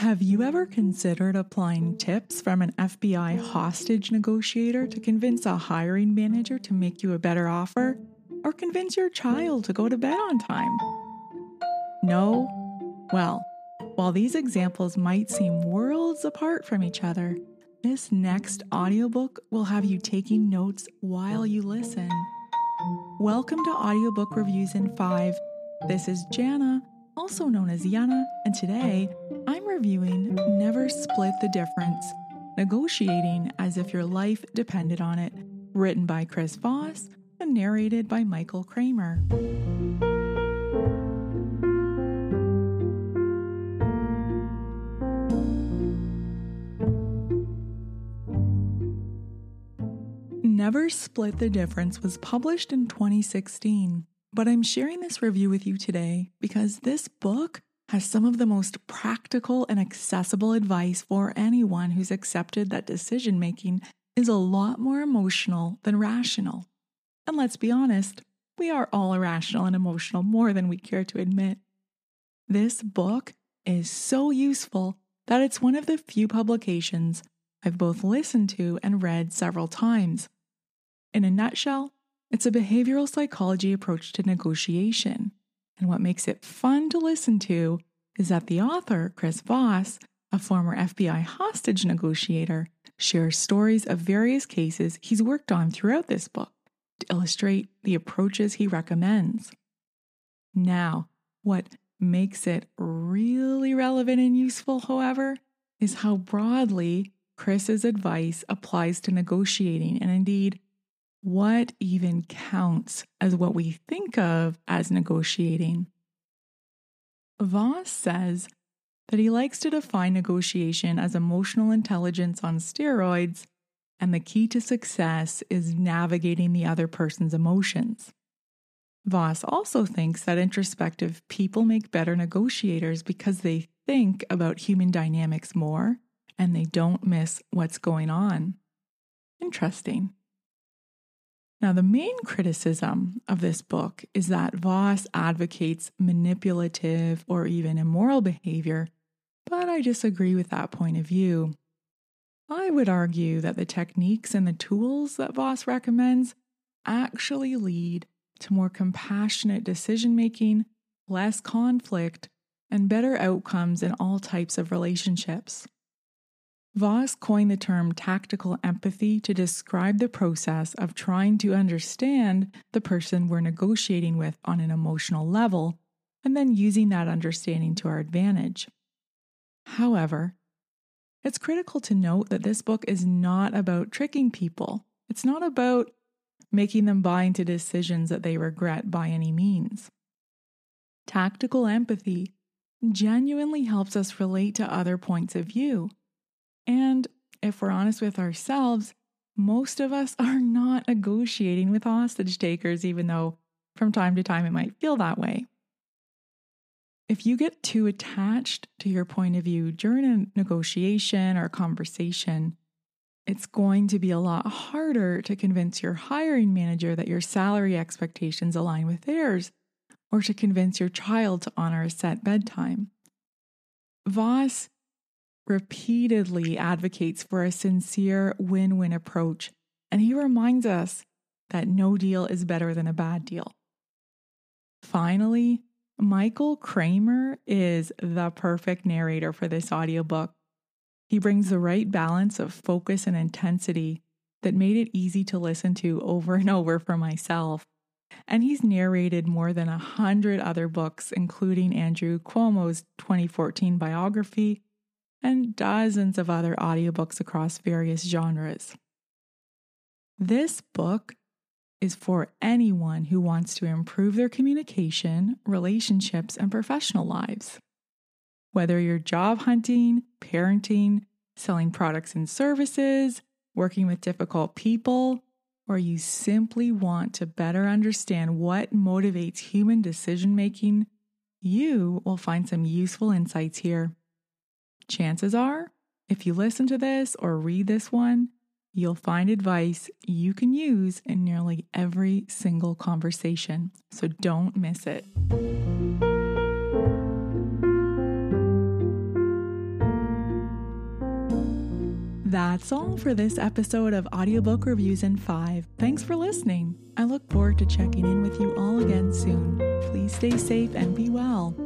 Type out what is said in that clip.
Have you ever considered applying tips from an FBI hostage negotiator to convince a hiring manager to make you a better offer? Or convince your child to go to bed on time? No? Well, while these examples might seem worlds apart from each other, this next audiobook will have you taking notes while you listen. Welcome to Audiobook Reviews in 5. This is Jana, also known as Yana, and today I'm reviewing Never Split the Difference Negotiating as if your life depended on it, written by Chris Voss and narrated by Michael Kramer. Never Split the Difference was published in 2016, but I'm sharing this review with you today because this book has some of the most practical and accessible advice for anyone who's accepted that decision making is a lot more emotional than rational. And let's be honest, we are all irrational and emotional more than we care to admit. This book is so useful that it's one of the few publications I've both listened to and read several times. In a nutshell, it's a behavioral psychology approach to negotiation. And what makes it fun to listen to is that the author, Chris Voss, a former FBI hostage negotiator, shares stories of various cases he's worked on throughout this book to illustrate the approaches he recommends. Now, what makes it really relevant and useful, however, is how broadly Chris's advice applies to negotiating and indeed what even counts as what we think of as negotiating. Voss says that he likes to define negotiation as emotional intelligence on steroids, and the key to success is navigating the other person's emotions. Voss also thinks that introspective people make better negotiators because they think about human dynamics more and they don't miss what's going on. Interesting. Now, the main criticism of this book is that Voss advocates manipulative or even immoral behavior, but I disagree with that point of view. I would argue that the techniques and the tools that Voss recommends actually lead to more compassionate decision making, less conflict, and better outcomes in all types of relationships. Voss coined the term tactical empathy to describe the process of trying to understand the person we're negotiating with on an emotional level and then using that understanding to our advantage. However, it's critical to note that this book is not about tricking people. It's not about making them buy into decisions that they regret by any means. Tactical empathy genuinely helps us relate to other points of view and if we're honest with ourselves, most of us are not negotiating with hostage takers, even though from time to time it might feel that way. If you get too attached to your point of view during a negotiation or a conversation, it's going to be a lot harder to convince your hiring manager that your salary expectations align with theirs, or to convince your child to honor a set bedtime. Voss repeatedly advocates for a sincere win win approach, and he reminds us that no deal is better than a bad deal. Finally, Michael Kramer is the perfect narrator for this audiobook. He brings the right balance of focus and intensity that made it easy to listen to over and over for myself. And he's narrated more than a hundred other books, including Andrew Cuomo's 2014 biography and dozens of other audiobooks across various genres. This book is for anyone who wants to improve their communication, relationships, and professional lives. Whether you're job hunting, parenting, selling products and services, working with difficult people, or you simply want to better understand what motivates human decision making, you will find some useful insights here chances are, if you listen to this or read this one, you'll find advice you can use in nearly every single conversation. So don't miss it. That's all for this episode of Audiobook Reviews in 5. Thanks for listening. I look forward to checking in with you all again soon. Please stay safe and be well.